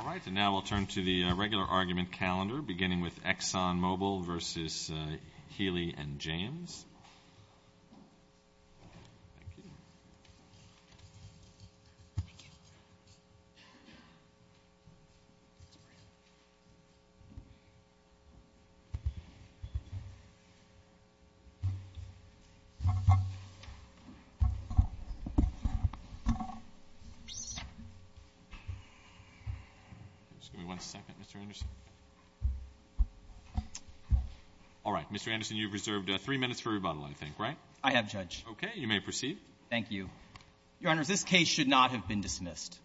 All right. And now we'll turn to the uh, regular argument calendar, beginning with ExxonMobil v. Uh, Healey and James. Thank you. Just give me one second, Mr. Anderson. All right. Mr. Anderson, you've reserved uh, three minutes for rebuttal, I think, right? I have, Judge. Okay. You may proceed. Thank you. Your Honors, this case should not have been dismissed.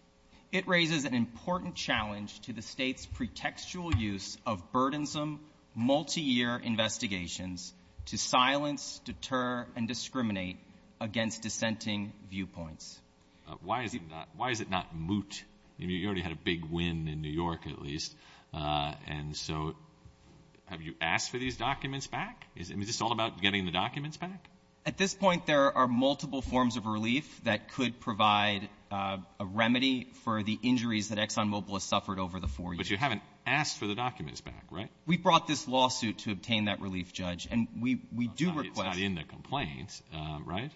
It raises an important challenge to the State's pretextual use of burdensome, multi-year investigations to silence, deter, and discriminate against dissenting viewpoints. Uh, why is it not moot? You already had a big win in New York, at least. Uh, and so have you asked for these documents back? Is this all about getting the documents back? At this point, there are multiple forms of relief that could provide uh, a remedy for the injuries that ExxonMobil has suffered over the four years. But you haven't asked for the documents back, right? We brought this lawsuit to obtain that relief, Judge. And we do request — It's not in the complaint, um, right?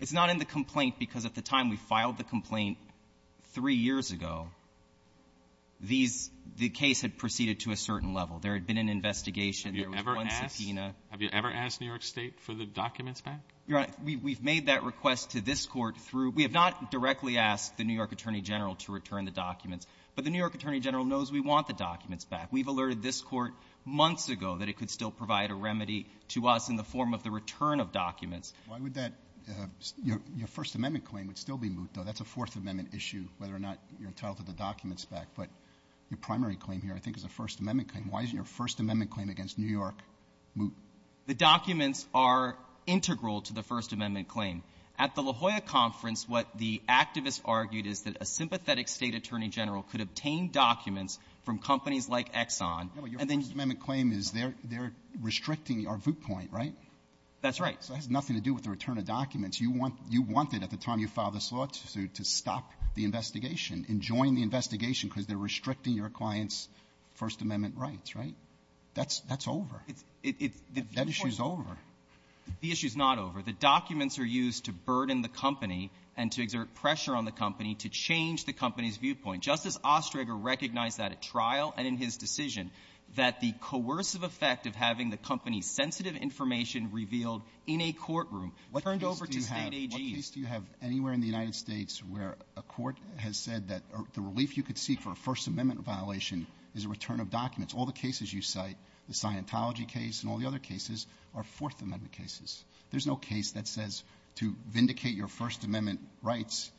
It's not in the complaint because at the time we filed the complaint three years ago, these — the case had proceeded to a certain level. There had been an investigation. There was one subpoena. Have you ever asked New York State for the documents back? Your Honor, we've made that request to this Court through — we have not directly asked the New York Attorney General to return the documents. But the New York Attorney General knows we want the documents back. We've alerted this Court months ago that it could still provide a remedy to us in the form of the return of documents. Why would that uh, — your First Amendment claim would still be moot, though. That's a Fourth Amendment issue, whether or not you're entitled to the documents back. But your primary claim here, I think, is a First Amendment claim. Why isn't your First Amendment claim against New York moot? The documents are integral to the First Amendment claim. At the La Jolla Conference, what the activists argued is that a sympathetic State Attorney General could obtain documents from companies like Exxon, and then — Your First Amendment claim is they're restricting our viewpoint, right? That's right. So it has nothing to do with the return of documents. You want — you wanted, at the time you filed this lawsuit, to stop the investigation and join the investigation because they're restricting your client's First Amendment rights, right? That's — that's over. That issue's over. The issue's not over. The documents are used to burden the company and to exert pressure on the company to change the company's viewpoint. Justice Ostrager recognized that at trial and in his decision, that the coercive effect of having the company's sensitive information revealed in a courtroom turned over to State AGs. What case do you have anywhere in the United States where a court has said that the relief you could seek for a First Amendment violation is a return of documents? All the cases you cite, the Scientology case and all the other cases, are Fourth Amendment cases. There's no case that says to vindicate your First Amendment rights,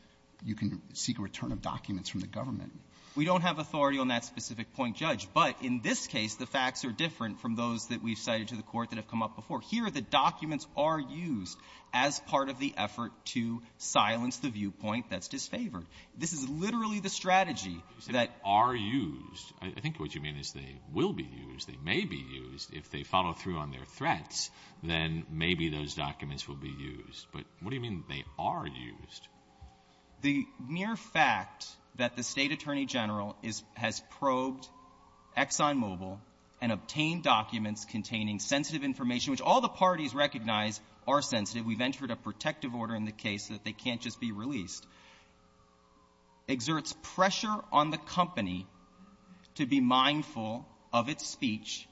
you can seek a return of documents from the government. We don't have authority on that specific point, Judge. But in this case, the facts are different from those that we've cited to the Court that have come up before. Here, the documents are used as part of the effort to silence the viewpoint that's disfavored. This is literally the strategy that — Are used. I think what you mean is they will be used. They may be used. If they follow through on their threats, then maybe those documents will be used. But what do you mean they are used? The mere fact that the State Attorney General — has probed ExxonMobil and obtained documents containing sensitive information, which all the parties recognize are sensitive — we've entered a protective order in the case so that they can't just be released — exerts pressure on the company to be mindful of its speech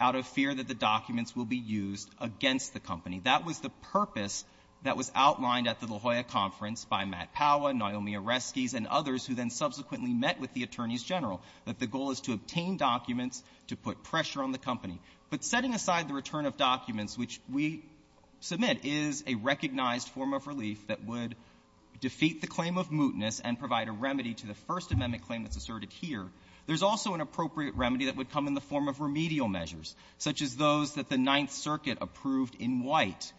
out of fear that the documents will be used against the company. That was the purpose that was outlined at the La Jolla Conference by Matt Pawa, Naomi Oreskes, and others who then subsequently met with the Attorneys General, that the goal is to obtain documents to put pressure on the company. But setting aside the return of documents, which we submit is a recognized form of relief that would defeat the claim of mootness and provide a remedy to the First Amendment claim that's asserted here, there's also an appropriate remedy that would come in the form of remedial measures, such as those that the Ninth Circuit approved in White,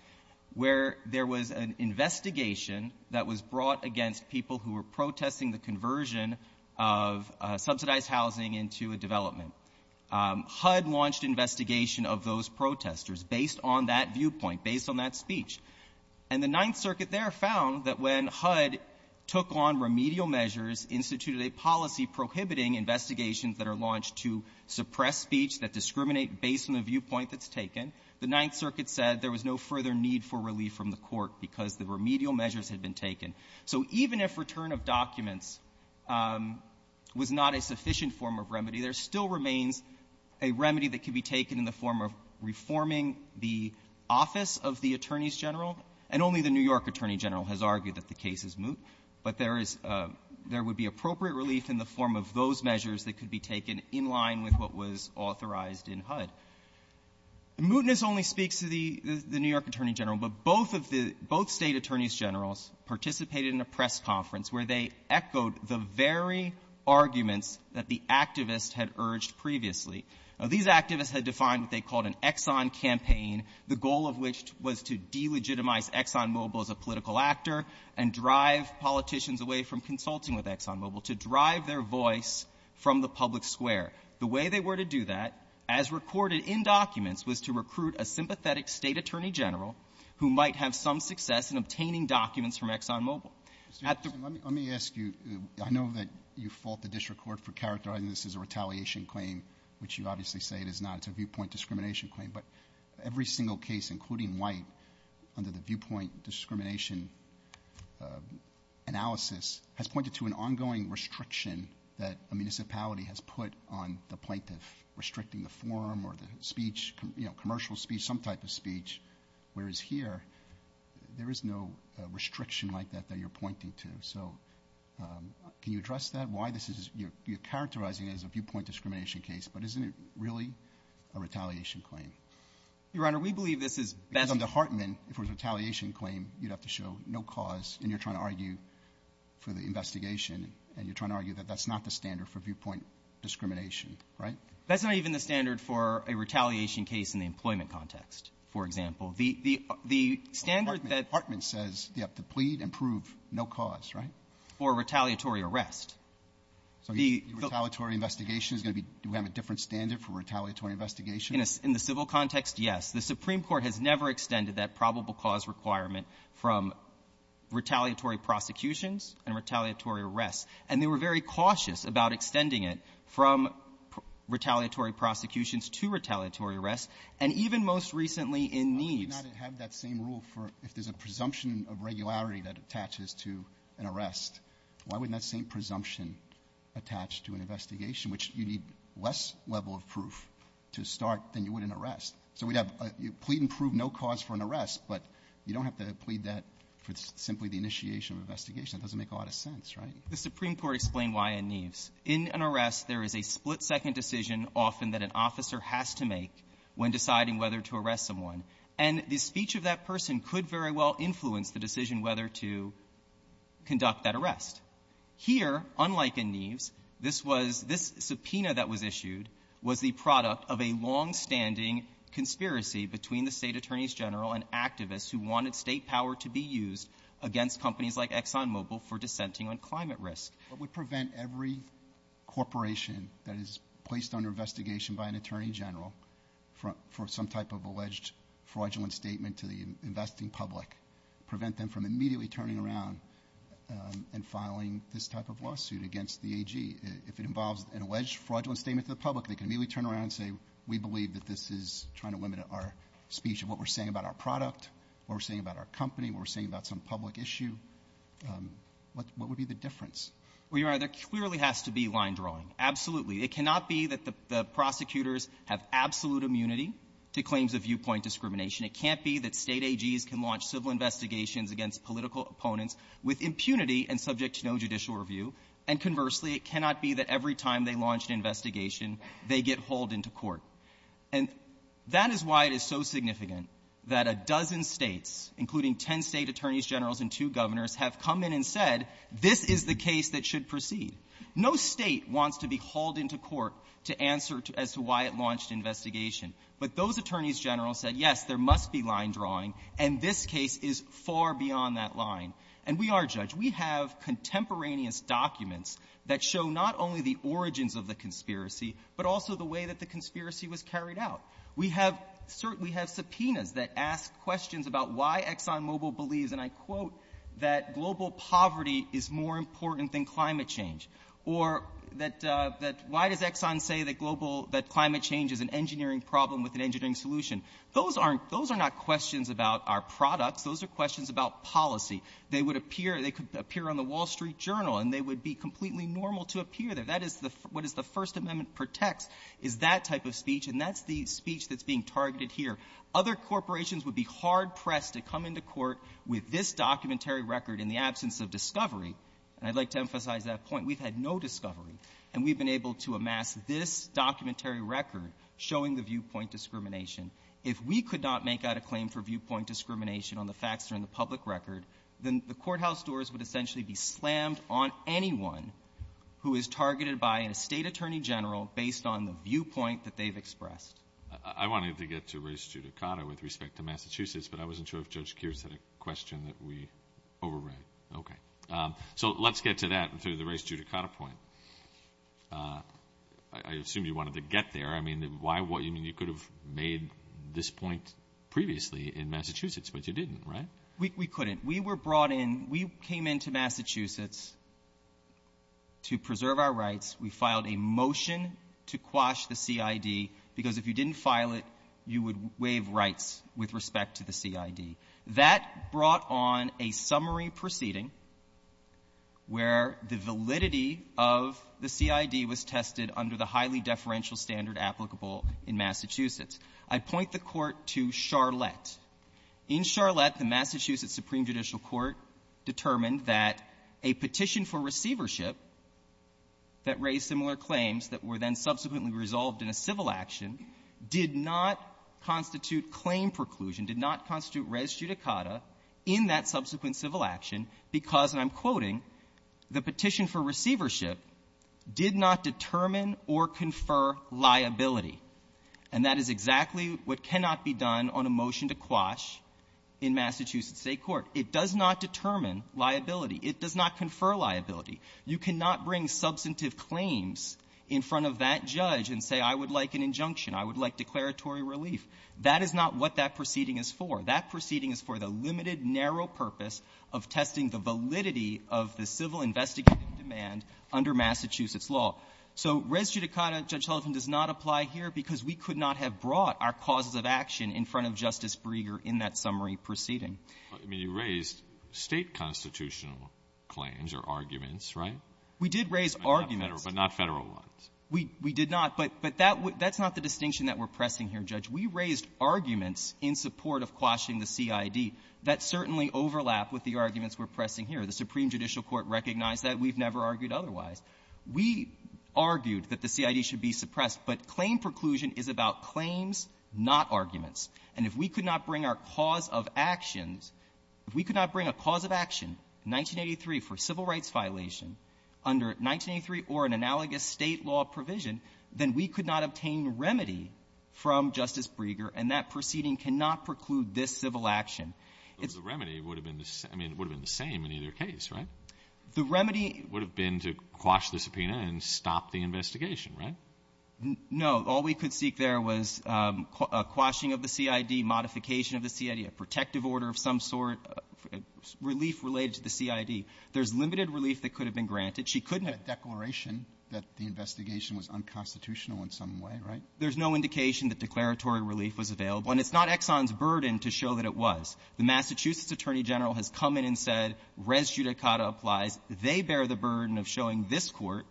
where there was an investigation that was brought against people who were protesting the conversion of uh, subsidized housing into a development. Um, HUD launched investigation of those protesters based on that viewpoint, based on that speech. And the Ninth Circuit there found that when HUD took on remedial measures, instituted a policy prohibiting investigations that are launched to suppress speech that discriminate based on the viewpoint that's taken. The Ninth Circuit said there was no further need for relief from the Court because the remedial measures had been taken. So even if return of documents um, was not a sufficient form of remedy, there still remains a remedy that can be taken in the form of reforming the office of the Attorneys General. And only the New York Attorney General has argued that the case is moot. But there is uh, — there would be appropriate relief in the form of those measures that could be taken in line with what was authorized in HUD. Mootness only speaks to the New York Attorney General, but both of the — both State Attorneys Generals participated in a press conference where they echoed the very arguments that the activists had urged previously. These activists had defined what they called an Exxon campaign, the goal of which was to delegitimize ExxonMobil as a political actor and drive politicians away from consulting with ExxonMobil, to drive their voice from the public square. The way they were to do that, as recorded in documents, was to recruit a sympathetic State Attorney General who might have some success in obtaining documents from ExxonMobil. At the — Let me ask you, uh, I know that you fault the district court for characterizing this as a retaliation claim, which you obviously say it is not. It's a viewpoint discrimination claim. But every single case, including White, under the viewpoint discrimination uh, analysis, has pointed to an ongoing restriction that a municipality has put on the plaintiff, restricting the forum or the speech, you know, commercial speech, some type of speech, whereas here, there is no uh, restriction like that that you're pointing to. So um, can you address that? Why this is — you're characterizing it as a viewpoint discrimination case, but isn't it really a retaliation claim? Your Honor, we believe this is best — Because under Hartman, if it was a retaliation claim, you'd have to show no cause, and you're trying to argue for the investigation, and you're trying to argue that that's not the standard for viewpoint discrimination, right? That's not even the standard for a retaliation case in the employment context, for example. The the the standard that — Hartman says you have to plead and prove no cause, right? For retaliatory arrest. So the retaliatory investigation is going to be — do we have a different standard for retaliatory investigation? In the civil context, yes. The Supreme Court has never extended that probable cause requirement from retaliatory prosecutions and retaliatory arrests. And they were very cautious about extending it from retaliatory prosecutions to retaliatory arrests, and even most recently in Nieves. Why would you not have that same rule for — if there's a presumption of regularity that attaches to an arrest, why wouldn't that same presumption attach to an investigation, which you need less level of proof to start than you would an arrest? So we'd have — plead and prove no cause for an arrest, but you don't have to plead that for simply the initiation of investigation. That doesn't make a lot of sense, right? The Supreme Court explained why in Nieves. In an arrest, there is a split-second decision often that an officer has to make when deciding whether to arrest someone. And the speech of that person could very well influence the decision whether to conduct that arrest. Here, unlike in Nieves, this was — this subpoena that was issued was the product of a longstanding conspiracy between the State Attorneys General and activists who wanted State power to be used against companies like ExxonMobil for dissenting on climate risk. What would prevent every corporation that is placed under investigation by an attorney general for some type of alleged fraudulent statement to the investing public, prevent them from immediately turning around um, and filing this type of lawsuit against the AG? If it involves an alleged fraudulent statement to the public, they can immediately turn around and say, we believe that this is trying to limit our speech of what we're saying about our product, what we're saying about our company, what we're saying about some public issue. Um, what would be the difference? Well, Your Honor, there clearly has to be line drawing. Absolutely. It cannot be that the prosecutors have absolute immunity to claims of viewpoint discrimination. It can't be that State AGs can launch civil investigations against political opponents with impunity and subject to no judicial review. And conversely, it cannot be that every time they launch an investigation, they get hauled into court. And that is why it is so significant that a dozen States, including ten State Attorneys Generals and two Governors, have come in and said, this is the case that should proceed. No State wants to be hauled into court to answer as to why it launched an investigation. But those Attorneys General said, yes, there must be line drawing, and this case is far beyond that line. And we are, Judge. We have contemporaneous documents that show not only the origins of the conspiracy, but also the way that the conspiracy was carried out. We have subpoenas that ask questions about why ExxonMobil believes, and I quote, that global poverty is more important than climate change, or that uh — that why does Exxon say that global — that climate change is an engineering problem with an engineering solution? Those aren't — those are not questions about our products. Those are questions about policy. They would appear — they could appear on the Wall Street Journal, and they would be completely normal to appear there. That is the — what is the First Amendment protects is that type of speech, and that's the speech that's being targeted here. Other corporations would be hard-pressed to come into court with this documentary record in the absence of discovery. And I'd like to emphasize that point. We've had no discovery, and we've been able to amass this documentary record showing the viewpoint discrimination. If we could not make out a claim for viewpoint discrimination on the facts that are in the public record, then the courthouse doors would essentially be slammed on anyone who is targeted by a State attorney general based on the viewpoint that they've expressed. I wanted to get to res judicata with respect to Massachusetts, but I wasn't sure if Judge Kearse had a question that we overread. Okay. Um, so let's get to that, to the res judicata point. Uh, I assume you wanted to get there. I mean, why — I mean, you could have made this point previously in Massachusetts, but you didn't, right? We couldn't. We were brought in — we came into Massachusetts to preserve our rights. We filed a motion to quash the CID, because if you didn't file it, you would waive rights with respect to the CID. That brought on a summary proceeding where the validity of the CID was tested under the highly deferential standard applicable in Massachusetts. I point the Court to Charlotte. In Charlotte, the Massachusetts Supreme Judicial Court determined that a petition for receivership that raised similar claims that were then subsequently resolved in a civil action did not constitute claim preclusion, did not constitute res judicata in that subsequent civil action because, and I'm quoting, the petition for receivership did not determine or confer liability. And that is exactly what cannot be done on a motion to quash in Massachusetts State Court. It does not determine liability. It does not confer liability. You cannot bring substantive claims in front of that judge and say, I would like an injunction, I would like declaratory relief. That is not what that proceeding is for. That proceeding is for the limited, narrow purpose of testing the validity of the civil investigative demand under Massachusetts law. So res judicata, Judge Sullivan, does not apply here because we could not have brought our causes of action in front of Justice Brieger in that summary proceeding. I mean, you raised State constitutional claims or arguments, right? We did raise arguments. But not Federal ones. We did not. But that's not the distinction that we're pressing here, Judge. We raised arguments in support of quashing the CID that certainly overlap with the arguments we're pressing here. The Supreme Judicial Court recognized that. We've never argued otherwise. We argued that the CID should be suppressed. But claim preclusion is about claims, not arguments. And if we could not bring our cause of actions, if we could not bring a cause of action in 1983 for civil rights violation under 1983 or an analogous State law provision, then we could not obtain remedy from Justice Brieger, and that proceeding cannot preclude this civil action. The remedy would have been the same in either case, right? The remedy would have been to quash the subpoena and stop the investigation, right? No. All we could seek there was um, a quashing of the CID, modification of the CID, a protective order of some sort, uh, relief related to the CID. There's limited relief that could have been granted. She couldn't have. A declaration that the investigation was unconstitutional in some way, right? There's no indication that declaratory relief was available. And it's not Exxon's burden to show that it was. The Massachusetts Attorney General has come in and said res judicata applies. They bear the burden of showing this Court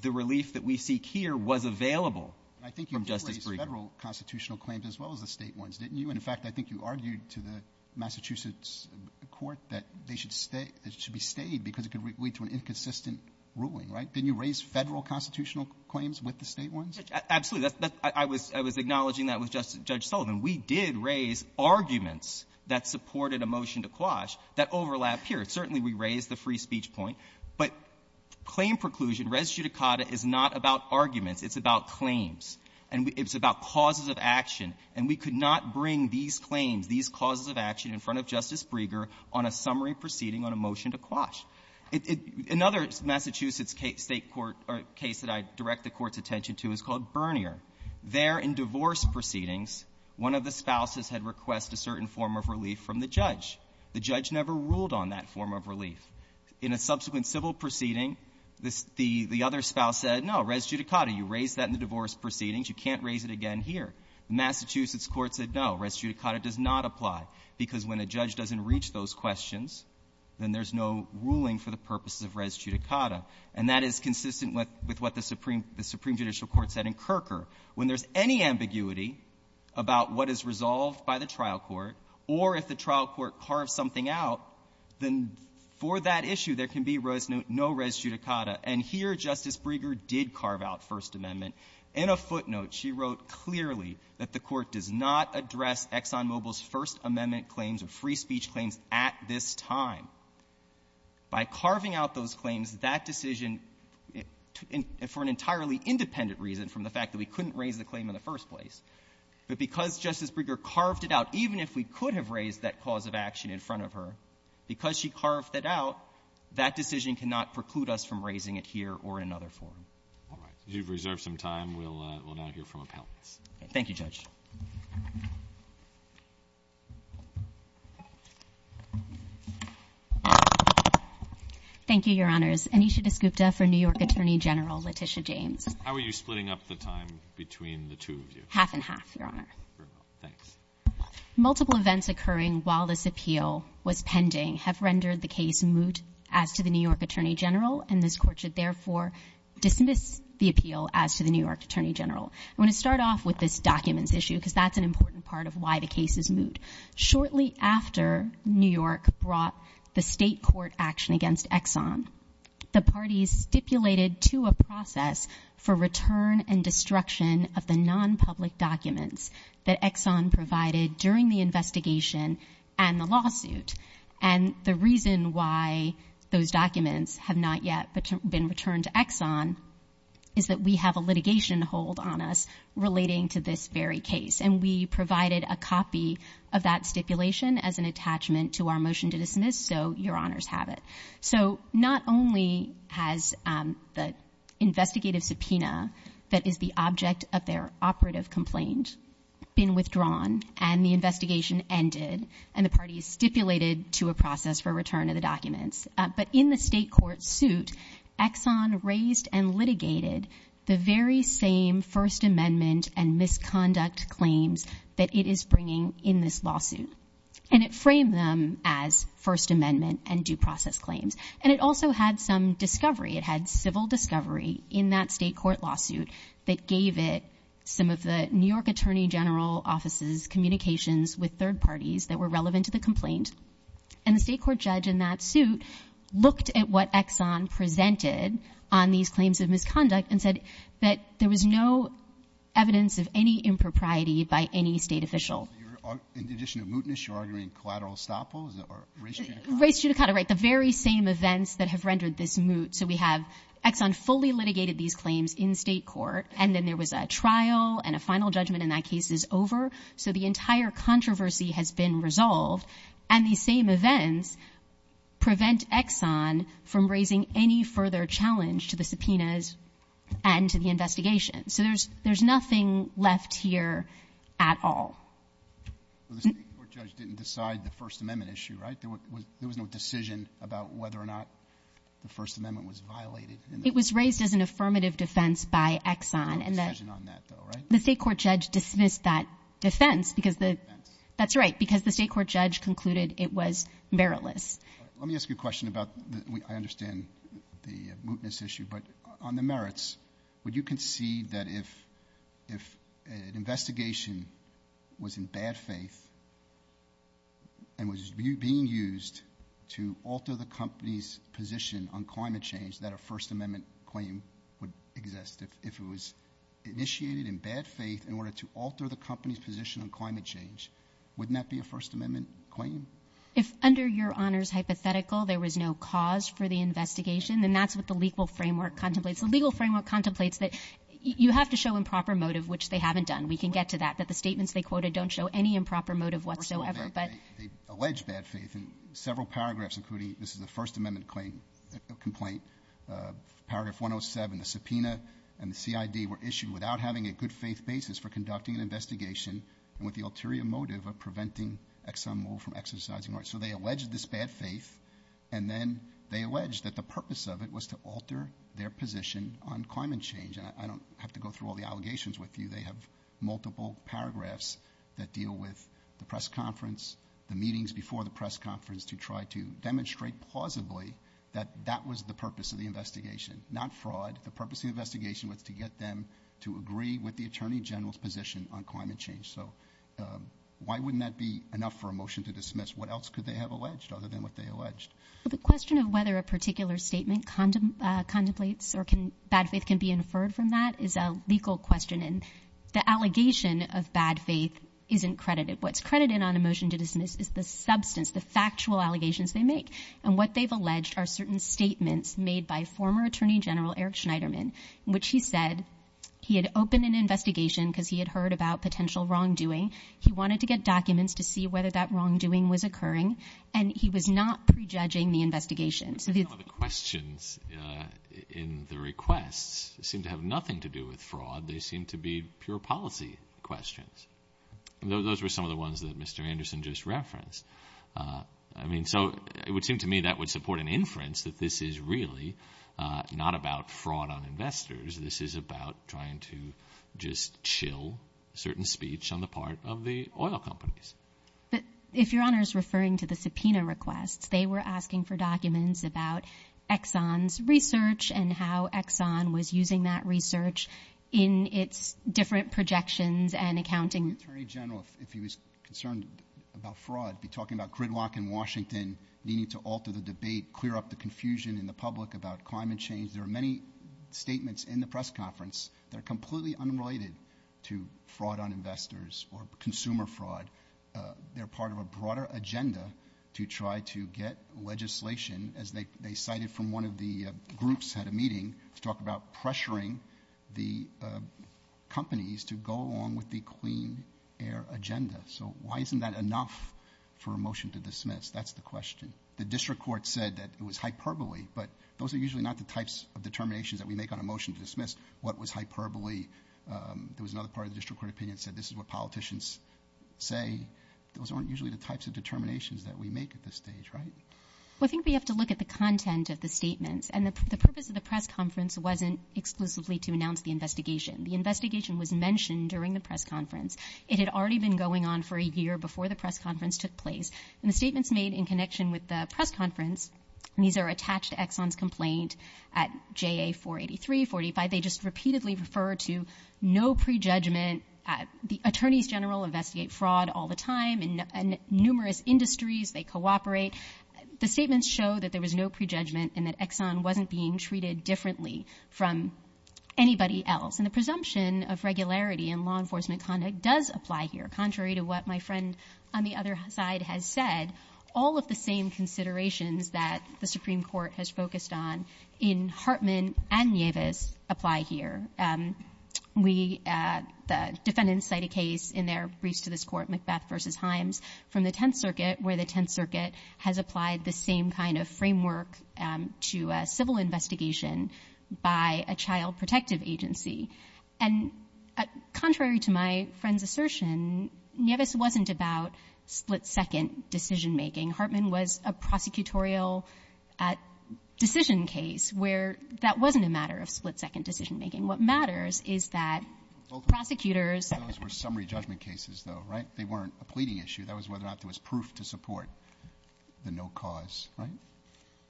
the relief that we seek here was available from Justice Brieger. I think you raised Federal constitutional claims as well as the State ones, didn't you? And, in fact, I think you argued to the Massachusetts court that they should stay — it should be stayed because it could lead to an inconsistent ruling, right? Didn't you raise Federal constitutional claims with the State ones? Absolutely. I was acknowledging that with Judge Sullivan. We did raise arguments that supported a motion to quash that overlap here. Certainly, we raised the free speech point. But claim preclusion, res judicata, is not about arguments. It's about claims. And it's about causes of action. And we could not bring these claims, these causes of action, in front of Justice Brieger on a summary proceeding on a motion to quash. Another Massachusetts State court case that I direct the Court's attention to is called Bernier. There, in divorce proceedings, one of the spouses had requested a certain form of relief from the judge. The judge never ruled on that form of relief. In a subsequent civil proceeding, the other spouse said, no, res judicata. You raised that in the divorce proceedings. You can't raise it again here. The Massachusetts court said, no, res judicata does not apply, because when a judge doesn't reach those questions, then there's no ruling for the purposes of res judicata. And that is consistent with what the Supreme Judicial Court said in Kirker. When there's any ambiguity about what is resolved by the trial court, or if the trial court carves something out, then for that issue, there can be no res judicata. And here, Justice Brieger did carve out First Amendment. In a footnote, she wrote clearly that the Court does not address ExxonMobil's First Amendment claims or free speech claims at this time. By carving out those claims, that decision, for an entirely independent reason from the fact that we couldn't raise the claim in the first place, but because Justice Brieger carved it out, even if we could have raised that cause of action in front of her, because she carved it out, that decision cannot preclude us from raising it here or in another forum. All right. You've reserved some time. Uh, we'll now hear from appellants. Thank you, Judge. Thank you, Your Honors. Anisha Dasgupta for New York Attorney General Letitia James. How are you splitting up the time between the two of you? Half and half, Your Honor. Very well. Thanks. Multiple events occurring while this appeal was pending have rendered the case moot as to the New York Attorney General, and this Court should therefore dismiss the appeal as to the New York Attorney General. I want to start off with this documents issue, because that's an important part of why the case is moot. Shortly after New York brought the state court action against Exxon, the parties stipulated to a process for return and destruction of the non-public documents that Exxon provided during the investigation and the lawsuit. And the reason why those documents have not yet been returned to Exxon is that we have a litigation hold on us relating to this very case. And we provided a copy of that stipulation as an attachment to our motion to dismiss, so Your Honors have it. So not only has um, the investigative subpoena that is the object of their operative complaint been withdrawn and the investigation ended and the parties stipulated to a process for return of the documents, uh, but in the state court suit, Exxon raised and litigated the very same First Amendment and misconduct claims that it is bringing in this lawsuit. And it framed them as First Amendment and due process claims. And it also had some discovery. It had civil discovery in that state court lawsuit that gave it some of the New York Attorney General Office's communications with third parties that were relevant to the complaint. And the state court judge in that suit looked at what Exxon presented on these claims of misconduct and said that there was no evidence of any impropriety by any state official. In addition to mootness, you're arguing collateral estoppel or res judicata? Uh, res judicata, right. The very same events that have rendered this moot. So we have Exxon fully litigated these claims in state court, and then there was a trial and a final judgment in that case is over. So the entire controversy has been resolved. And these same events prevent Exxon from raising any further challenge to the subpoenas and to the investigation. So there's nothing left here at all. The state court judge didn't decide the First Amendment issue, right? There was no decision about whether or not the First Amendment was violated. It was raised as an affirmative defense by Exxon. No decision on that, though, right? The state court judge dismissed that defense because the — that's right, because the state court judge concluded it was meritless. Let me ask you a question about the — I understand the mootness issue, but on the merits, would you concede that if if an investigation was in bad faith and was being used to alter the company's position on climate change, that a First Amendment claim would exist? If it was initiated in bad faith in order to alter the company's position on climate change, wouldn't that be a First Amendment claim? If under Your Honor's hypothetical there was no cause for the investigation, then that's what the legal framework contemplates. The legal framework contemplates that you have to show improper motive, which they haven't done. We can get to that, that the statements they quoted don't show any improper motive whatsoever. All, they allege bad faith in several paragraphs, including — this is the First Amendment claim uh, — complaint. Uh, paragraph 107, the subpoena and the CID were issued without having a good faith basis for conducting an investigation and with the ulterior motive of preventing ExxonMobil from exercising rights. So they alleged this bad faith, and then they alleged that the purpose of it was to alter their position on climate change. And I don't have to go through all the allegations with you. They have multiple paragraphs that deal with the press conference, the meetings before the press conference to try to demonstrate plausibly that that was the purpose of the investigation, not fraud. The purpose of the investigation was to get them to agree with the Attorney General's position on climate change. So um, why wouldn't that be enough for a motion to dismiss? What else could they have alleged other than what they alleged? The question of whether a particular statement uh, contemplates or can bad faith can be inferred from that is a legal question. And the allegation of bad faith isn't credited. What's credited on a motion to dismiss is the substance, the factual allegations they make. And what they've alleged are certain statements made by former Attorney General Eric Schneiderman, in which he said he had opened an investigation because he had heard about potential wrongdoing. He wanted to get documents to see whether that wrongdoing was occurring. And he was not prejudging the investigation. Some of the questions uh, in the requests seem to have nothing to do with fraud. They seem to be pure policy questions. Those were some of the ones that Mr. Anderson just referenced. Uh, I mean, so it would seem to me that would support an inference that this is really uh, not about fraud on investors. This is about trying to just chill certain speech on the part of the oil companies. But if Your Honor is referring to the subpoena requests, they were asking for documents about Exxon's research and how Exxon was using that research in its different projections and accounting. The Attorney General, if he was concerned about fraud, be talking about gridlock in Washington, needing to alter the debate, clear up the confusion in the public about climate change. There are many statements in the press conference that are completely unrelated to fraud on investors or consumer fraud. Uh, they're part of a broader agenda to try to get legislation, as they cited from one of the uh, groups had a meeting to talk about pressuring the uh, companies to go along with the clean air agenda. So why isn't that enough for a motion to dismiss? That's the question. The district court said that it was hyperbole, but those are usually not the types of determinations that we make on a motion to dismiss. What was hyperbole? Um, there was another part of the district court opinion that said this is what politicians say. Those aren't usually the types of determinations that we make at this stage, right? Well, I think we have to look at the content of the statements. And the purpose of the press conference wasn't exclusively to announce the investigation. The investigation was mentioned during the press conference. It had already been going on for a year before the press conference took place. And the statements made in connection with the press conference, these are attached to Exxon's complaint at JA 483, 485, they just repeatedly refer to no prejudgment. The attorneys general investigate fraud all the time in numerous industries. They cooperate. The statements show that there was no prejudgment and that Exxon wasn't being treated differently from anybody else. And the presumption of regularity in law enforcement conduct does apply here. Contrary to what my friend on the other side has said, all of the same considerations that the Supreme Court has focused on in Hartman and Nieves apply here. Um, We, uh, the defendants cite a case in their briefs to this court, McBeth v. Himes, from the Tenth Circuit, where the Tenth Circuit has applied the same kind of framework um, to a civil investigation by a child protective agency. And uh, contrary to my friend's assertion, Nieves wasn't about split-second decision-making. Hartman was a prosecutorial uh, decision case where that wasn't a matter of split-second decision-making. What matters is that prosecutors — Those were summary judgment cases, though, right? They weren't a pleading issue. That was whether or not there was proof to support the no cause, right?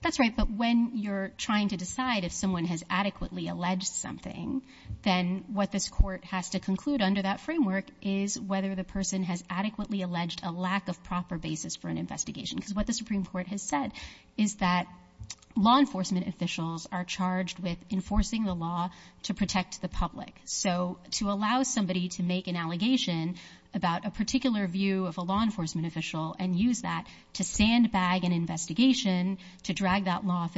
That's right. But when you're trying to decide if someone has adequately alleged something, then what this court has to conclude under that framework is whether the person has adequately alleged a lack of proper basis for an investigation. Because what the Supreme Court has said is that law enforcement officials are charged with enforcing the law to protect the public. So to allow somebody to make an allegation about a particular view of a law enforcement official and use that to sandbag an investigation, to drag that law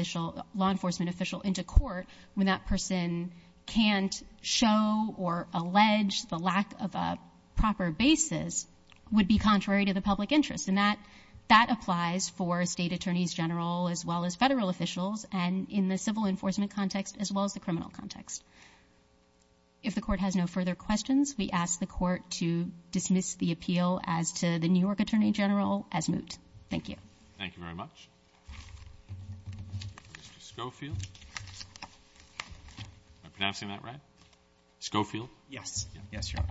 enforcement official into court when that person can't show or allege the lack of a proper basis would be contrary to the public interest. And that applies for state attorneys general as well as federal officials and in the civil enforcement context as well as the criminal context. If the Court has no further questions, we ask the Court to dismiss the appeal as to the New York Attorney General as moot. Thank you. Thank you very much. Mr. Schofield. Am I pronouncing that right? Schofield? Yes. Yes, Your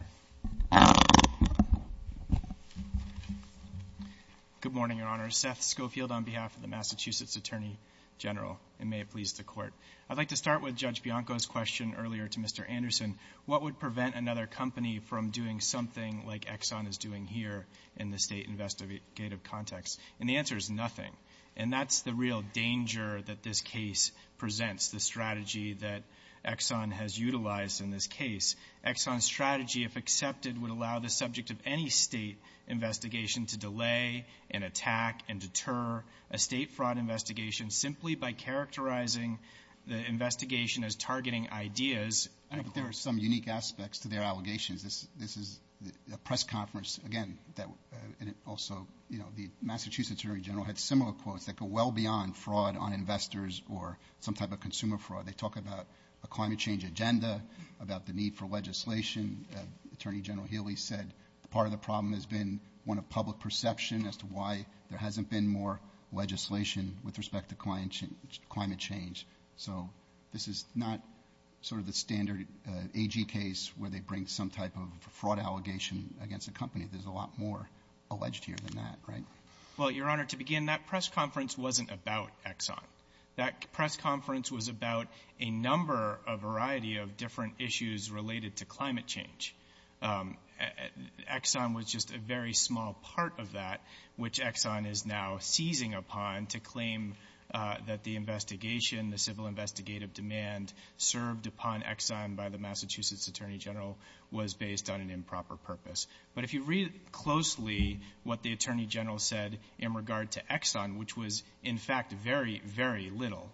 Honor. Good morning, Your Honor. Seth Schofield on behalf of the Massachusetts Attorney General, and may it please the Court. I'd like to start with Judge Bianco's question earlier to Mr. Anderson. What would prevent another company from doing something like Exxon is doing here in the state investigative context? And the answer is nothing. And that's the real danger that this case presents, the strategy that Exxon has utilized in this case. Exxon's strategy, if accepted, would allow the subject of any state investigation to delay and attack and deter a state fraud investigation simply by characterizing the investigation as targeting ideas. But there are some unique aspects to their allegations. This is a press conference, again, that uh, also, you know, the Massachusetts Attorney General had similar quotes that go well beyond fraud on investors or some type of consumer fraud. They talk about a climate change agenda, about the need for legislation. Uh, Attorney General Healey said part of the problem has been one of public perception as to why there hasn't been more legislation with respect to climate change. So this is not sort of the standard uh, AG case where they bring some type of fraud allegation against a company. There's a lot more alleged here than that, right? Well, Your Honor, to begin, that press conference wasn't about Exxon. That press conference was about a number, a variety of different issues related to climate change. Um, Exxon was just a very small part of that, which Exxon is now seizing upon to claim Uh, that the investigation, the civil investigative demand served upon Exxon by the Massachusetts Attorney General was based on an improper purpose. But if you read closely what the Attorney General said in regard to Exxon, which was, in fact, very, very little,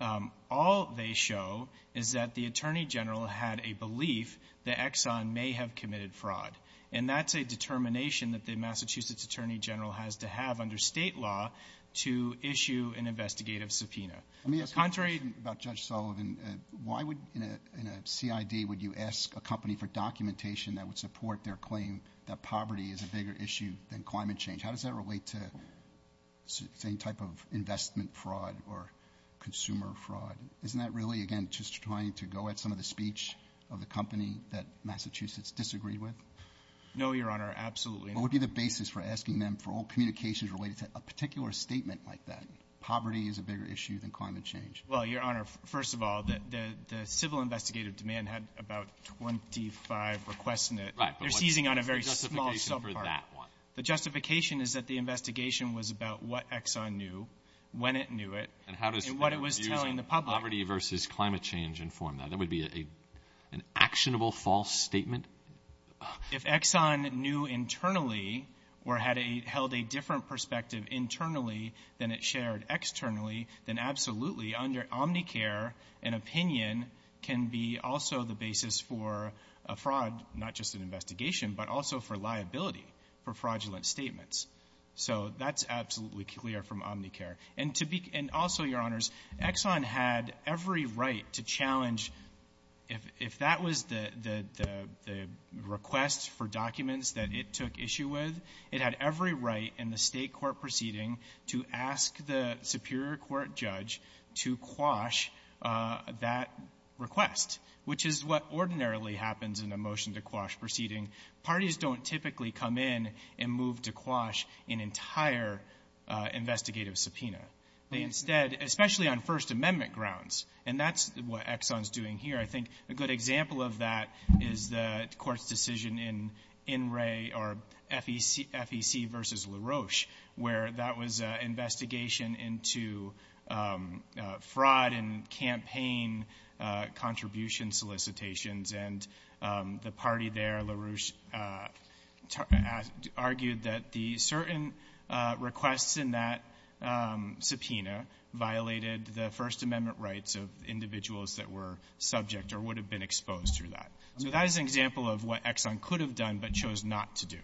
um, all they show is that the Attorney General had a belief that Exxon may have committed fraud. And that's a determination that the Massachusetts Attorney General has to have under state law to issue an investigative subpoena. Let me ask you a question about Judge Sullivan. Uh, why would, in a CID, would you ask a company for documentation that would support their claim that poverty is a bigger issue than climate change? How does that relate to the same type of investment fraud or consumer fraud? Isn't that really, again, just trying to go at some of the speech of the company that Massachusetts disagreed with? No, Your Honor, absolutely not. What would be the basis for asking them for all communications related to a particular statement like that? Poverty is a bigger issue than climate change. Well, Your Honor, first of all, the civil investigative demand had about 25 requests in it. Right. They're seizing on a very small subpart. What's the justification for that one? The justification is that the investigation was about what Exxon knew, when it knew it, and what it was telling the public. How does poverty versus climate change inform that? That would be an actionable false statement? If Exxon knew internally or had held a different perspective internally than it shared externally, then absolutely, under Omnicare, an opinion can be also the basis for a fraud, not just an investigation, but also for liability for fraudulent statements. So that's absolutely clear from Omnicare. And also, Your Honors, Exxon had every right to challenge, if that was the request for documents that it took issue with, it had every right in the state court proceeding to ask the superior court judge to quash uh, that request, which is what ordinarily happens in a motion to quash proceeding. Parties don't typically come in and move to quash an entire uh, investigative subpoena. They instead, especially on First Amendment grounds, and that's what Exxon's doing here. I think a good example of that is the court's decision in In Re or FEC versus LaRouche, where that was an investigation into um, uh, fraud and campaign uh, contribution solicitations. And um, the party there, LaRouche, uh, argued that the certain requests in that Um, subpoena violated the First Amendment rights of individuals that were subject or would have been exposed through that. So that is an example of what Exxon could have done but chose not to do.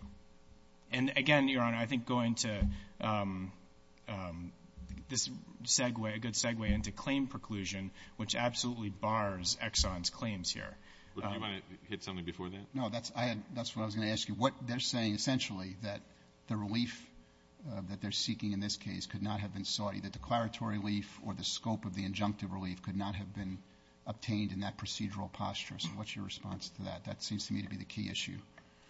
And again, Your Honor, I think going to um, um, this segue, a good segue into claim preclusion, which absolutely bars Exxon's claims here. Do you want to hit something before that? No, that's — that's what I was going to ask you. What they're saying, essentially, that the relief that they're seeking in this case could not have been sought, either declaratory relief or the scope of the injunctive relief could not have been obtained in that procedural posture. So what's your response to that? That seems to me to be the key issue.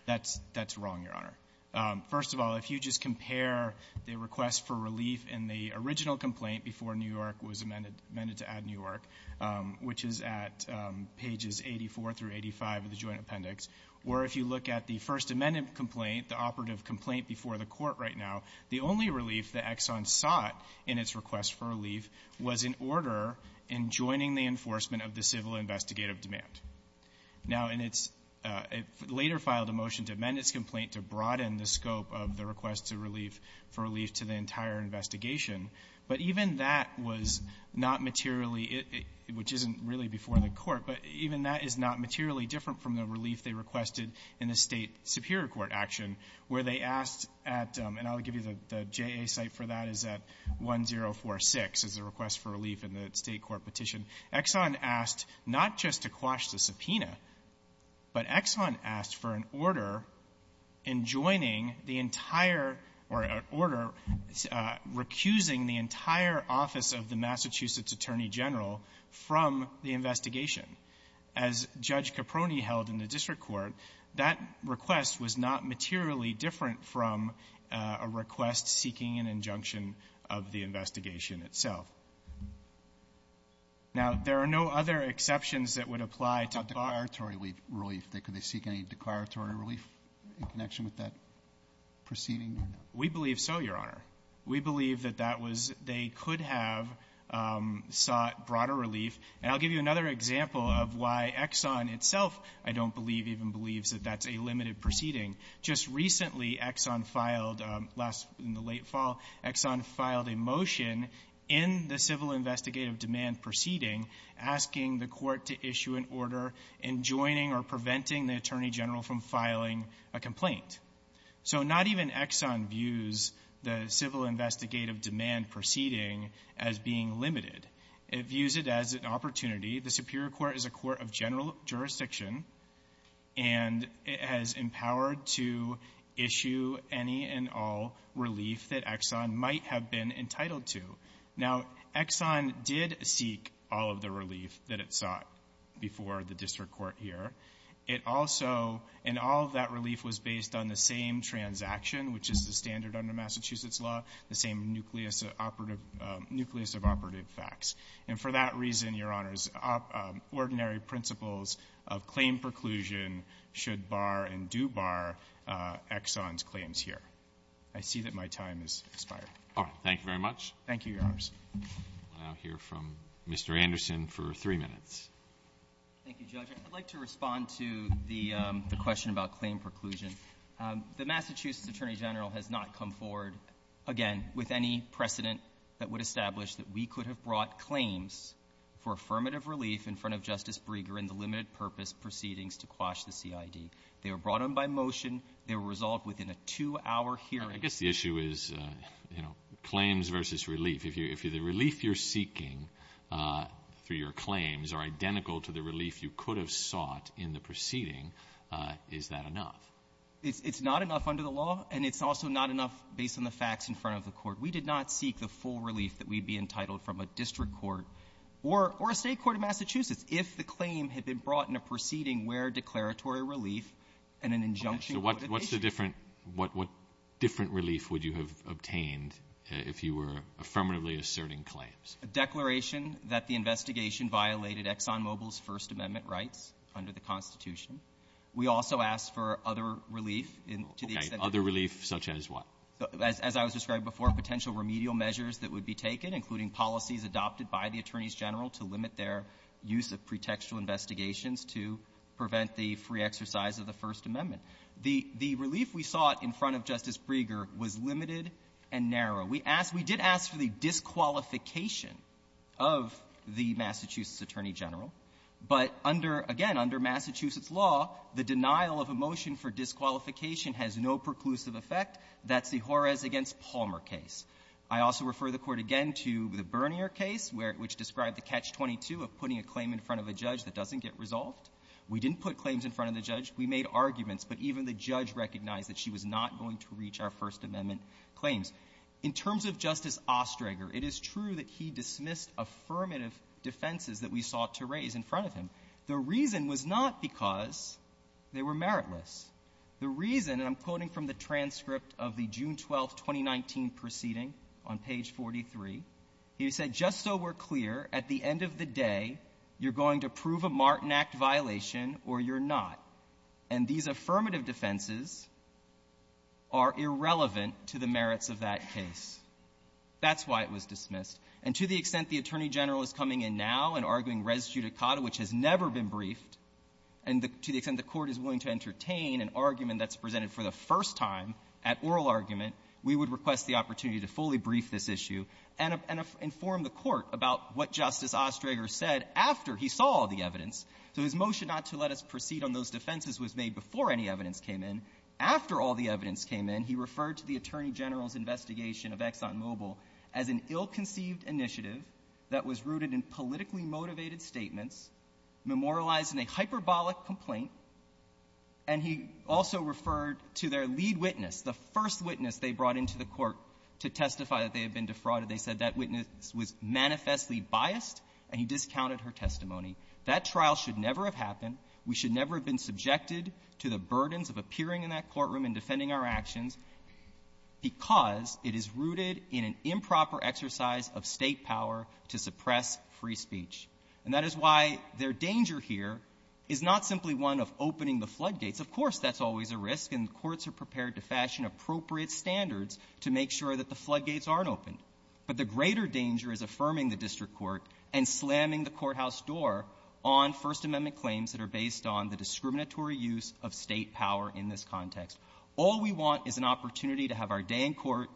That's — wrong, Your Honor. Um, first of all, if you just compare the request for relief in the original complaint before New York was — amended to add New York, um, which is at um, pages 84 through 85 of the Joint Appendix, or if you look at the First Amendment complaint, the operative complaint before the Court right now, the only relief that Exxon sought in its request for relief was an order in joining the enforcement of the civil investigative demand. Now, in its uh, — it later filed a motion to amend its complaint to broaden the scope of the request to relief — for relief to the entire investigation. But even that was not materially — which isn't really before the Court, but even that is not materially different from the relief they requested in the State Superior Court action, where they asked at um, — and I'll give you the JA cite for that is at 1046, is the request for relief in the State court petition. Exxon asked not just to quash the subpoena, but Exxon asked for an order enjoining the entire — or an order uh, recusing the entire office of the Massachusetts Attorney General from the investigation. As Judge Caproni held in the district court, that request was not materially different from uh, a request seeking an injunction of the investigation itself. Now, there are no other exceptions that would apply to — declaratory relief. Could they seek any declaratory relief in connection with that proceeding? We believe so, Your Honor. We believe that that was — they could have um, sought broader relief. And I'll give you another example of why Exxon itself, I don't believe, even believes that that's a limited proceeding. Just recently, Exxon filed um, — last — in the late fall, Exxon filed a motion in the civil investigative demand proceeding asking the court to issue an order enjoining or preventing the Attorney General from filing a complaint. So not even Exxon views the civil investigative demand proceeding as being limited. It views it as an opportunity. The Superior Court is a court of general jurisdiction, and it has empowered to issue any and all relief that Exxon might have been entitled to. Now, Exxon did seek all of the relief that it sought before the district court here. It also — and all of that relief was based on the same transaction, which is the standard under Massachusetts law, the same nucleus of operative um, — nucleus of operative facts. And for that reason, Your Honors, um, ordinary principles of claim preclusion should bar and do bar uh, Exxon's claims here. I see that my time has expired. All right. Thank you very much. Thank you, Your Honors. We'll now hear from Mr. Anderson for three minutes. Thank you, Judge. I'd like to respond to the um, question about claim preclusion. Um, the Massachusetts Attorney General has not come forward, again, with any precedent that would establish that we could have brought claims for affirmative relief in front of Justice Brieger in the limited purpose proceedings to quash the CID. They were brought on by motion. They were resolved within a two-hour hearing. I guess the issue is, uh, you know, claims versus relief. If the relief you're seeking uh, through your claims are identical to the relief you could have sought in the proceeding, uh, is that enough? It's not enough under the law, and it's also not enough based on the facts in front of the court. We did not seek the full relief that we'd be entitled from a district court or a state court of Massachusetts if the claim had been brought in a proceeding where declaratory relief and an injunction would have issued. So what's the different — what different relief would you have obtained Uh, if you were affirmatively asserting claims? A declaration that the investigation violated ExxonMobil's First Amendment rights under the Constitution. We also asked for other relief to the extent that — Okay. Other relief such as what? As I was describing before, potential remedial measures that would be taken, including policies adopted by the attorneys general to limit their use of pretextual investigations to prevent the free exercise of the First Amendment. The relief we sought in front of Justice Brieger was limited and narrow. We asked — we did ask for the disqualification of the Massachusetts attorney general, but under — again, under Massachusetts law, the denial of a motion for disqualification has no preclusive effect. That's the Juarez v. Palmer case. I also refer the Court again to the Bernier case, where — which described the catch-22 of putting a claim in front of a judge that doesn't get resolved, We didn't put claims in front of the judge. We made arguments, but even the judge recognized that she was not going to reach our First Amendment claims. In terms of Justice Ostrager, it is true that he dismissed affirmative defenses that we sought to raise in front of him. The reason was not because they were meritless. The reason, and I'm quoting from the transcript of the June 12, 2019 proceeding on page 43, he said, just so we're clear, at the end of the day, you're going to prove a Martin Act violation or you're not. And these affirmative defenses are irrelevant to the merits of that case. That's why it was dismissed. And to the extent the Attorney General is coming in now and arguing res judicata, which has never been briefed, and to the extent the Court is willing to entertain an argument that's presented for the first time at oral argument, we would request the opportunity to fully brief this issue and inform the Court about what Justice Ostrager said after he saw all the evidence. So his motion not to let us proceed on those defenses was made before any evidence came in. After all the evidence came in, he referred to the Attorney General's investigation of ExxonMobil as an ill-conceived initiative that was rooted in politically motivated statements, memorialized in a hyperbolic complaint, and he also referred to their lead witness, the first witness they brought into the Court to testify that they had been defrauded. They said that witness was manifestly biased, and he discounted her testimony. That trial should never have happened. We should never have been subjected to the burdens of appearing in that courtroom and defending our actions because it is rooted in an improper exercise of State power to suppress free speech. And that is why their danger here is not simply one of opening the floodgates. Of course, that's always a risk, and courts are prepared to fashion appropriate standards to make sure that the floodgates aren't opened. But the greater danger is affirming the district court and slamming the courthouse door on First Amendment claims that are based on the discriminatory use of State power in this context. All we want is an opportunity to have our day in court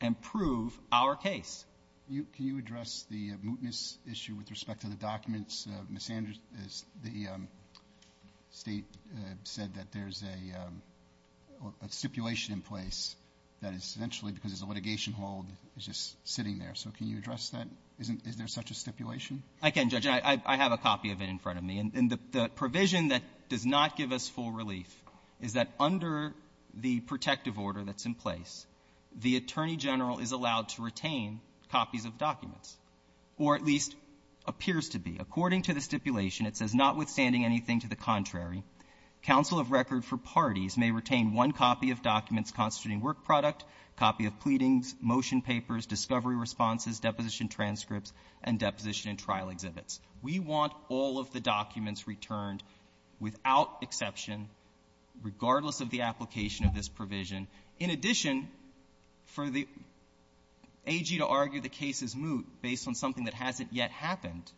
and prove our case. Can you address the mootness issue with respect to the documents? Uh, Ms. Sanders, the um, State uh, said that there's a um, stipulation in place that is essentially because it's a litigation hold, it's just sitting there. So can you address that? Is there such a stipulation? I can, Judge. I have a copy of it in front of me. And the provision that does not give us full relief is that under the protective order that's in place, the Attorney General is allowed to retain copies of documents, or at least appears to be. According to the stipulation, it says, notwithstanding anything to the contrary, counsel of record for parties may retain one copy of documents constituting work product, copy of pleadings, motion papers, discovery responses, deposition transcripts, and deposition and trial exhibits. We want all of the documents returned without exception, regardless of the application of this provision. In addition, for the AG to argue the case is moot based on something that hasn't yet happened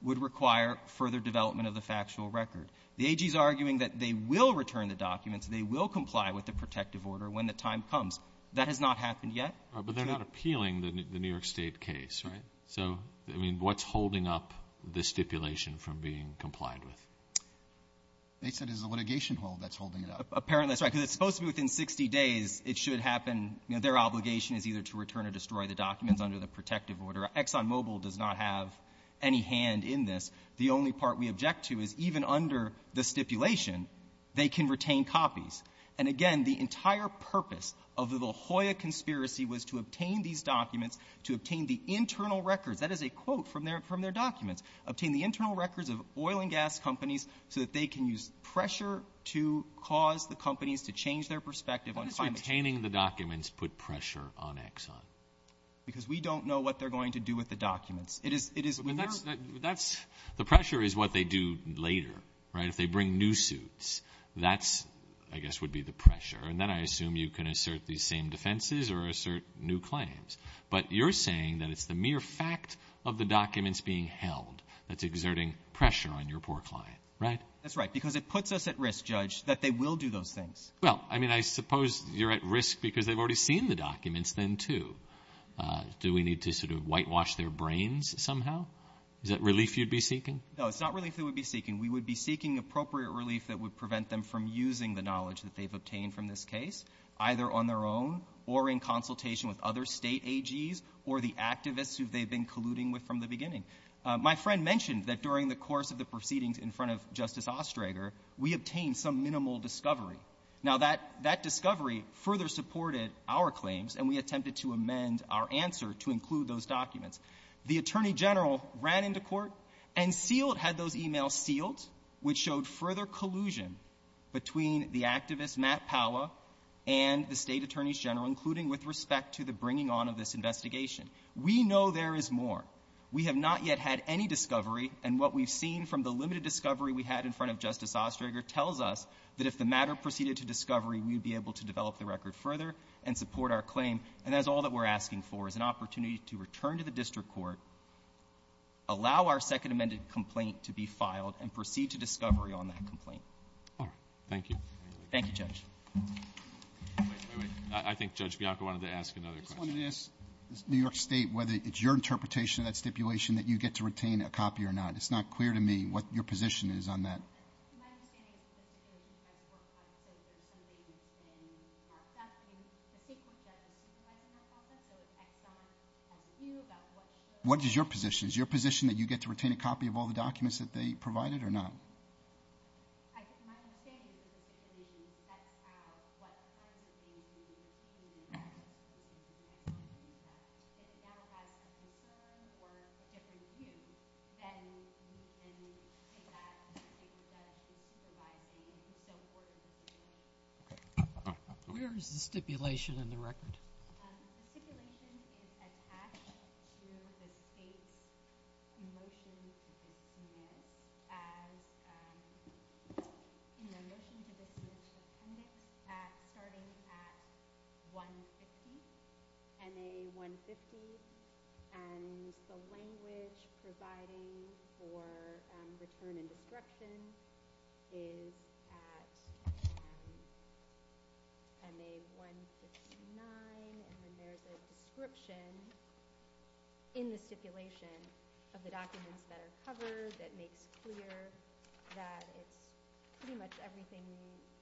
would require further development of the factual record. The AG is arguing that they will return the documents, they will comply with the protective order when the time comes. That has not happened yet. But they're not appealing the New York State case, right? So, I mean, what's holding up the stipulation from being complied with? They said it's a litigation hold that's holding it up. Apparently that's right, because it's supposed to be within 60 days. It should happen. You know, their obligation is either to return or destroy the documents under the protective order. ExxonMobil does not have any hand in this. The only part we object to is even under the stipulation, they can retain copies. And again, the entire purpose of the La Jolla conspiracy was to obtain these documents, to obtain the internal records. That is a quote from their documents. Obtain the internal records of oil and gas companies so that they can use pressure to cause the companies to change their perspective on climate change. Why does retaining the documents put pressure on Exxon? Because we don't know what they're going to do with the documents. It is when they're That's the pressure is what they do later, right? If they bring new suits, that's, I guess, would be the pressure. And then I assume you can assert these same defenses or assert new claims. But you're saying that it's the mere fact of the documents being held that's exerting pressure on your poor client, right? That's right. Because it puts us at risk, Judge, that they will do those things. Well, I mean, I suppose you're at risk because they've already seen the documents then, too. Uh, do we need to sort of whitewash their brains somehow? Is that relief you'd be seeking? No, it's not relief that we'd be seeking. We would be seeking appropriate relief that would prevent them from using the knowledge that they've obtained from this case, either on their own or in consultation with other State AGs or the activists who they've been colluding with from the beginning. Uh, my friend mentioned that during the course of the proceedings in front of Justice Ostrager, we obtained some minimal discovery. Now, that — discovery further supported our claims, and we attempted to amend our answer to include those documents. The Attorney General ran into court and sealed — had those e-mails sealed, which showed further collusion between the activist Matt Pawa and the State Attorneys General, including with respect to the bringing on of this investigation. We know there is more. We have not yet had any discovery, and what we've seen from the limited discovery we had in front of Justice Ostrager tells us that if the matter proceeded to discovery, we would be able to develop the record further and support our claim. And that's all that we're asking for, is an opportunity to return to the district court, allow our second amended complaint to be filed, and proceed to discovery on that complaint. All right. Thank you. Thank you, Judge. Wait, wait, wait. I think Judge Bianco wanted to ask another question. I just wanted to ask New York State whether it's your interpretation of that stipulation that you get to retain a copy or not. It's not clear to me what your position is on that. My understanding is that the stipulation has worked out so there's something that's been marked up. I mean, the State court judge is supervising that process, so if Exxon has a view about what should — What is your position? Is your position that you get to retain a copy of all the documents that they provided or not? Is the stipulation in the record? The stipulation is attached to the State's motion to dismiss as um, in the motion to dismiss appendix starting at 150, MA 150, and the language providing for um, return and destruction is at MA 159, and then there's a description in the stipulation of the documents that are covered that makes clear that it's pretty much everything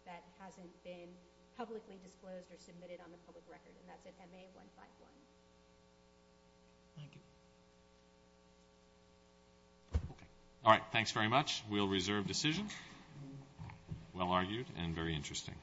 that hasn't been publicly disclosed or submitted on the public record, and that's at MA 151. Thank you. Okay. All right. Thanks very much. We'll reserve decision. Well argued and very interesting.